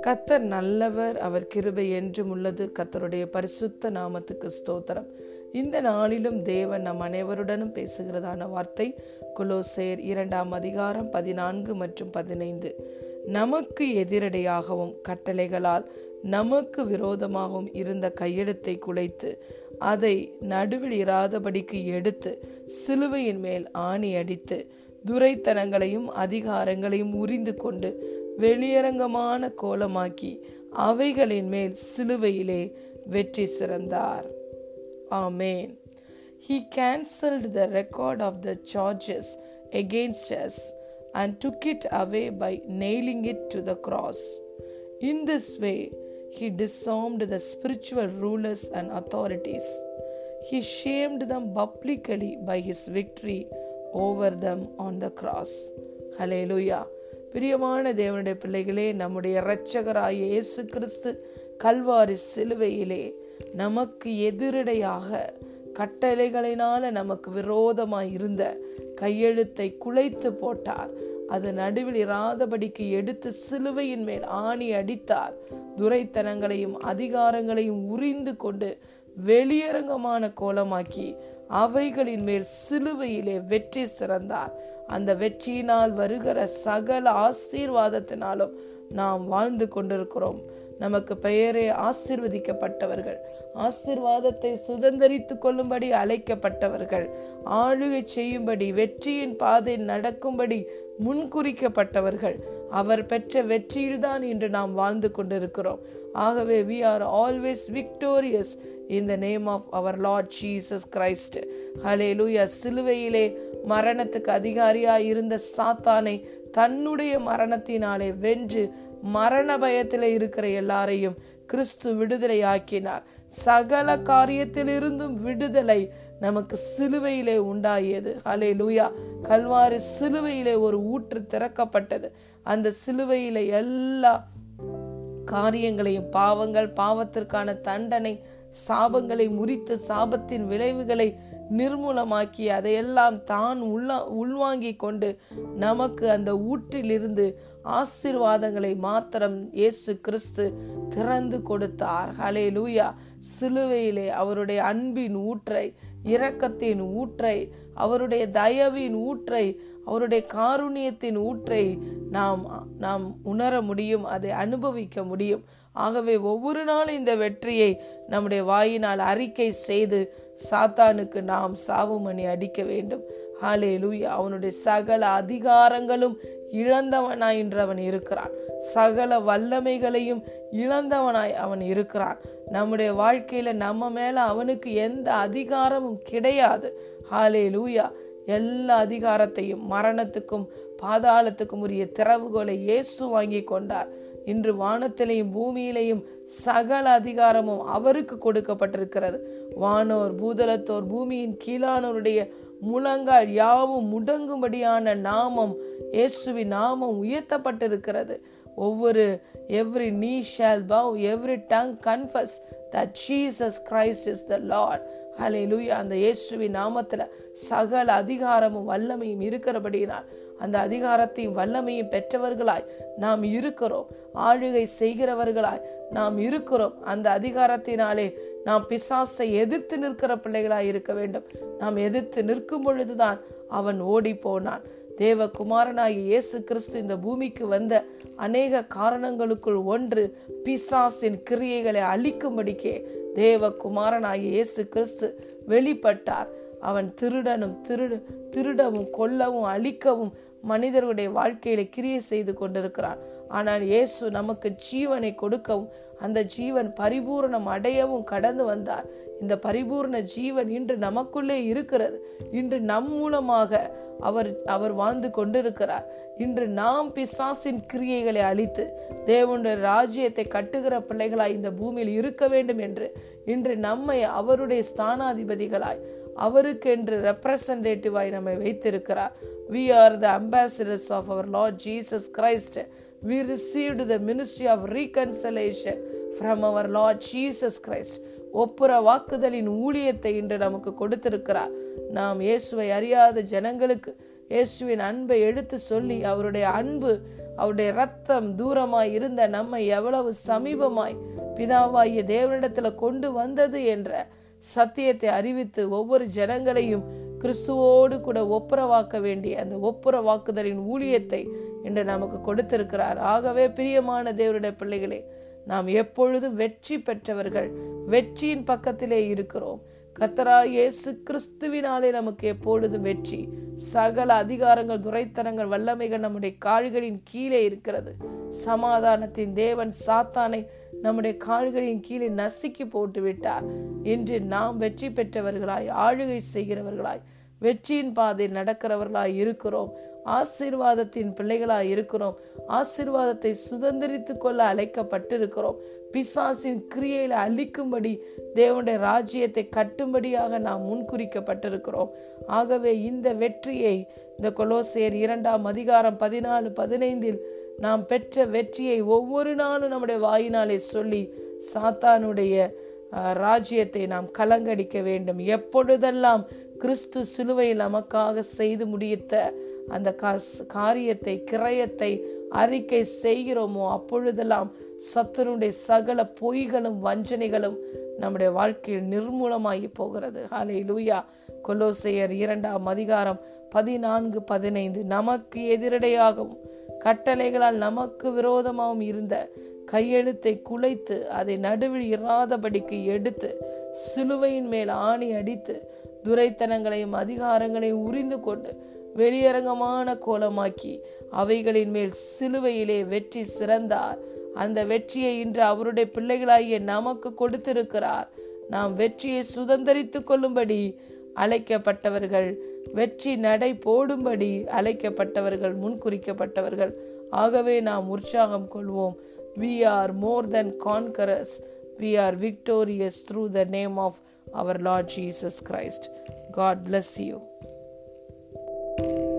கத்தர் நல்லவர் அவர் கிருபை என்றும் உள்ளது. கத்தருடைய பரிசுத்த நாமத்துக்கு ஸ்தோத்திரம். இந்த நாளிலும் தேவன் நம் அனைவருடனும் பேசுகிறதான வார்த்தை குலோசேர் இரண்டாம் அதிகாரம் பதினான்கு மற்றும் பதினைந்து. நமக்கு எதிரடையாகவும் கட்டளைகளால் நமக்கு விரோதமாகவும் இருந்த கையெழுத்தை குலைத்து அதை நடுவில் இராதபடிக்கு எடுத்து சிலுவையின் மேல் ஆணி அடித்து துரைத்தனங்களையும் அதிகாரங்களையும் உறிந்து கொண்டு வெளியரங்கமான கோலமாக்கி அவைகளின் மேல் சிலுவையிலே வெற்றி சிறந்தார் ஆமேன் He cancelled the record of the charges against us and took it away by nailing it to the cross. In this way, he disarmed the spiritual rulers and authorities. He shamed them publicly by his victory over them on the cross hallelujah பிரியமான தேவனுடைய பிள்ளைகளே நம்முடைய இரட்சகராய இயேசு கிறிஸ்து கல்வாரி சிலுவையிலே நமக்கு எதிரடையாக கட்டளைகளினால நமக்கு விரோதமாய் இருந்த கையெழுத்தை குலைத்து போட்டார். அது நடுவில் இராதபடிக்கு எடுத்து சிலுவையின் மேல் ஆணி அடித்தார். துரைத்தனங்களையும் அதிகாரங்களையும் உறிந்து கொண்டு வெளியரங்கமான கோலமாக்கி அவைகளின் மேல் சிலுவையிலே வெற்றி சிறந்தார். அந்த வெற்றியினால் வருகிற சகல ஆசீர்வாதத்தினாலும் நாம் வாழ்ந்து கொண்டிருக்கிறோம். நமக்கு பெயரே ஆசிர்வதிக்கப்பட்டவர்கள். ஆசிர்வாதத்தை சுதந்திரித்து கொள்ளும்படி அழைக்கப்பட்டவர்கள். ஆளுகை செய்யும்படி வெற்றியின் பாதை நடக்கும்படி முன்குறிக்கப்பட்டவர்கள். அவர் பெற்ற வெற்றியில்தான் இன்று நாம் வாழ்ந்து கொண்டிருக்கிறோம். ஆகவே we are always victorious in the name of our lord Jesus Christ hallelujah சிலுவையிலே மரணத்துக்கு அதிகாரியாய் இருந்த சாத்தானை தன்னுடைய மரணத்தினாலே வென்று மரண பயத்தில் இருக்கிற எல்லாரையும் கிறிஸ்து விடுதலை ஆக்கினார். சகல காரியத்திலிருந்தும் விடுதலை நமக்கு சிலுவையிலே உண்டாகியது அலே லூயா கல்வாரி சிலுவையிலே ஒரு ஊற்று திறக்கப்பட்டது. அந்த சிலுவையில் எல்லா காரியங்களையும் பாவங்கள் பாவத்திற்கான தண்டனை சாபங்களை முறித்து சாபத்தின் விளைவுகளை நிர்மூலமாக்கி அதையெல்லாம் தான் உள்ள உள்வாங்கி கொண்டு நமக்கு அந்த ஊற்றிலிருந்து ஆசிர்வாதங்களை மாத்திரம் இயேசு கிறிஸ்து திறந்து கொடுத்தார். ஹலே லூயா சிலுவையிலே அவருடைய அன்பின் ஊற்றை இரக்கத்தின் ஊற்றை அவருடைய தயவின் ஊற்றை அவருடைய காருண்யத்தின் ஊற்றை நாம் நாம் உணர முடியும் அதை அனுபவிக்க முடியும். ஆகவே ஒவ்வொரு நாளும் இந்த வெற்றியை நம்முடைய வாயினால் அறிக்கை செய்து சாத்தானுக்கு நாம் சாவுமணி அடிக்க வேண்டும். ஹாலே லூயா அவனுடைய சகல அதிகாரங்களும் இழந்தவனாய் என்று அவன் இருக்கிறான். சகல வல்லமைகளையும் இழந்தவனாய் அவன் இருக்கிறான். நம்முடைய வாழ்க்கையில நம்ம மேல அவனுக்கு எந்த அதிகாரமும் கிடையாது. ஹாலே லூயா எல்லா அதிகாரத்தையும் மரணத்துக்கும் பாதாளத்துக்கும் உரிய திறவுகோலை இயேசு வாங்கி கொண்டார். இன்று வானத்திலையும் பூமியிலையும் சகல அதிகாரமும் அவருக்கு கொடுக்கப்பட்டிருக்கிறது. வானோர் பூதலத்தோர் பூமியின் கீழானோருடைய முழங்கால் யாவும் முடங்கும்படியான நாமம் இயேசுவின் நாமம் உயர்த்தப்பட்டிருக்கிறது. ஒவ்வொரு every knee shall bow every tongue confess that Jesus Christ is the lord hallelujah அந்த இயேசுவின் நாமத்தில் சகல அதிகாரமும் வல்லமையும் இருக்கிறபடியினால் அந்த அதிகாரத்தையும் வல்லமையும் பெற்றவர்களாய் நாம் இருக்கிறோம். ஆளுகை செய்கிறவர்களாய் நாம் இருக்கிறோம். அந்த அதிகாரத்தினாலே நாம் பிசாசை எதிர்த்து நிற்கிற பிள்ளைகளாய் இருக்க வேண்டும். நாம் எதிர்த்து நிற்கும் பொழுதுதான் அவன் ஓடி போனான். தேவ குமாரனாகி இயேசு கிறிஸ்து இந்த பூமிக்கு வந்த அநேக காரணங்களுக்குள் ஒன்று பிசாசின் கிரியைகளை அழிக்கும்படிக்கே தேவ குமாரனாகி இயேசு கிறிஸ்து வெளிப்பட்டார். அவன் திருடனும் திருடு திருடவும் கொல்லவும் அழிக்கவும் மனிதர்களுடைய வாழ்க்கையில கிரியை செய்து கொண்டிருக்கிறான் ஆனால் இயேசு நமக்கு ஜீவனை கொடுக்கவும் அந்த ஜீவன் பரிபூர்ணம் அடையவும் கடந்து வந்தார். இந்த பரிபூர்ண ஜீவன் இன்று நமக்குள்ளே இருக்கிறது. இன்று நம் மூலமாக அவர் அவர் வாழ்ந்து கொண்டிருக்கிறார். இன்று நாம் பிசாசின் கிரியைகளை அழித்து தேவனுடைய ராஜ்யத்தை கட்டுகிற பிள்ளைகளாய் இந்த பூமியில் இருக்க வேண்டும் என்று இன்று நம்மை அவருடைய ஸ்தானாதிபதிகளாய் அவருக்கென்று ரெப்ரசன்டேட்டிவாய் நம்மை வைத்திருக்கிறார். We are the ambassadors of our lord Jesus Christ we received the ministry of reconciliation from our lord Jesus Christ ஒப்புற வாக்குதலின் ஊழியத்தை இன்று நமக்கு கொடுத்திருக்கிறார். நாம் இயேசுவை அறியாத ஜனங்களுக்கு இயேசுவின் அன்பை எடுத்து சொல்லி அவருடைய அன்பு அவருடைய ரத்தம் தூரமாய் இருந்த நம்மை எவ்வளவு சமீபமாய் பிதாவாகிய தேவனிடத்துல கொண்டு வந்தது என்ற சத்தியத்தை அறிவித்து ஒவ்வொரு ஜனங்களையும் கிறிஸ்துவோடு கூட ஒப்புரவாக்க வேண்டிய அந்த ஒப்புரவாக்குதலின் ஊழியத்தை இன்று நமக்கு கொடுத்திருக்கிறார். ஆகவே பிரியமான தேவருடைய பிள்ளைகளே நாம் எப்பொழுதும் வெற்றி பெற்றவர்கள் வெற்றியின் பக்கத்திலே இருக்கிறோம். கத்தரா இயேசு கிறிஸ்துவினாலே நமக்கு எப்பொழுதும் வெற்றி. சகல அதிகாரங்கள் துரைத்தனங்கள் வல்லமைகள் நம்முடைய கால்களின் கீழே இருக்கிறது. சமாதானத்தின் தேவன் சாத்தானை நம்முடைய கால்களின் கீழே நசுக்கி போட்டு விட்டார் இன்று நாம் வெற்றி பெற்றவர்களாய் ஆளுகை செய்கிறவர்களாய் வெற்றியின் பாதையில் நடக்கிறவர்களாய் இருக்கிறோம். ஆசீர்வாதத்தின் பிள்ளைகளாய் இருக்கிறோம். ஆசீர்வாதத்தை சுதந்திரித்துக் கொள்ள அழைக்கப்பட்டிருக்கிறோம். பிசாசின் கிரியையில அழிக்கும்படி தேவனுடைய ராஜ்யத்தை கட்டும்படியாக நாம் முன்குறிக்கப்பட்டிருக்கிறோம். ஆகவே இந்த வெற்றியை இந்த கொலோசேர் இரண்டாம் அதிகாரம் பதினாலு பதினைந்தில் நாம் பெற்ற வெற்றியை ஒவ்வொரு நாளும் நம்முடைய வாயினாலே சொல்லி சாத்தானுடைய ராஜ்யத்தை நாம் கலங்கடிக்க வேண்டும். எப்பொழுதெல்லாம் கிறிஸ்து சிலுவையில் நமக்காக செய்து முடித்த அந்த காரியத்தை கிரயத்தை அறிக்கை செய்கிறோமோ அப்பொழுதெல்லாம் சத்துருடைய சகல பொய்களும் வஞ்சனைகளும் நம்முடைய வாழ்க்கையில் நிர்மூலமாகி போகிறது. ஹலை லூயா கொலோசையர் இரண்டாம் அதிகாரம் பதினான்கு பதினைந்து. நமக்கு எதிரடையாகவும் கட்டளைகளால் நமக்கு விரோதமாகவும் இருந்த கையெழுத்தை குலைத்து அதை நடுவில் இராதபடிக்கு எடுத்து சிலுவையின் மேல் ஆணி அடித்து துரைத்தனங்களையும் அதிகாரங்களையும் உறிந்து கொண்டு வெளியரங்கமான கோலமாக்கி அவைகளின் மேல் சிலுவையிலே வெற்றி சிறந்தார். அந்த வெற்றியை இன்று அவருடைய பிள்ளைகளாகிய நமக்கு கொடுத்திருக்கிறார். நாம் வெற்றியை சுதந்திரித்துக் கொள்ளும்படி அழைக்கப்பட்டவர்கள் வெற்றி நடை போடும்படி அழைக்கப்பட்டவர்கள் முன்குறிக்கப்பட்டவர்கள். ஆகவே நாம் உற்சாகம் கொள்வோம். We are more than conquerors we are victorious through the name of our lord Jesus Christ God bless you thank you.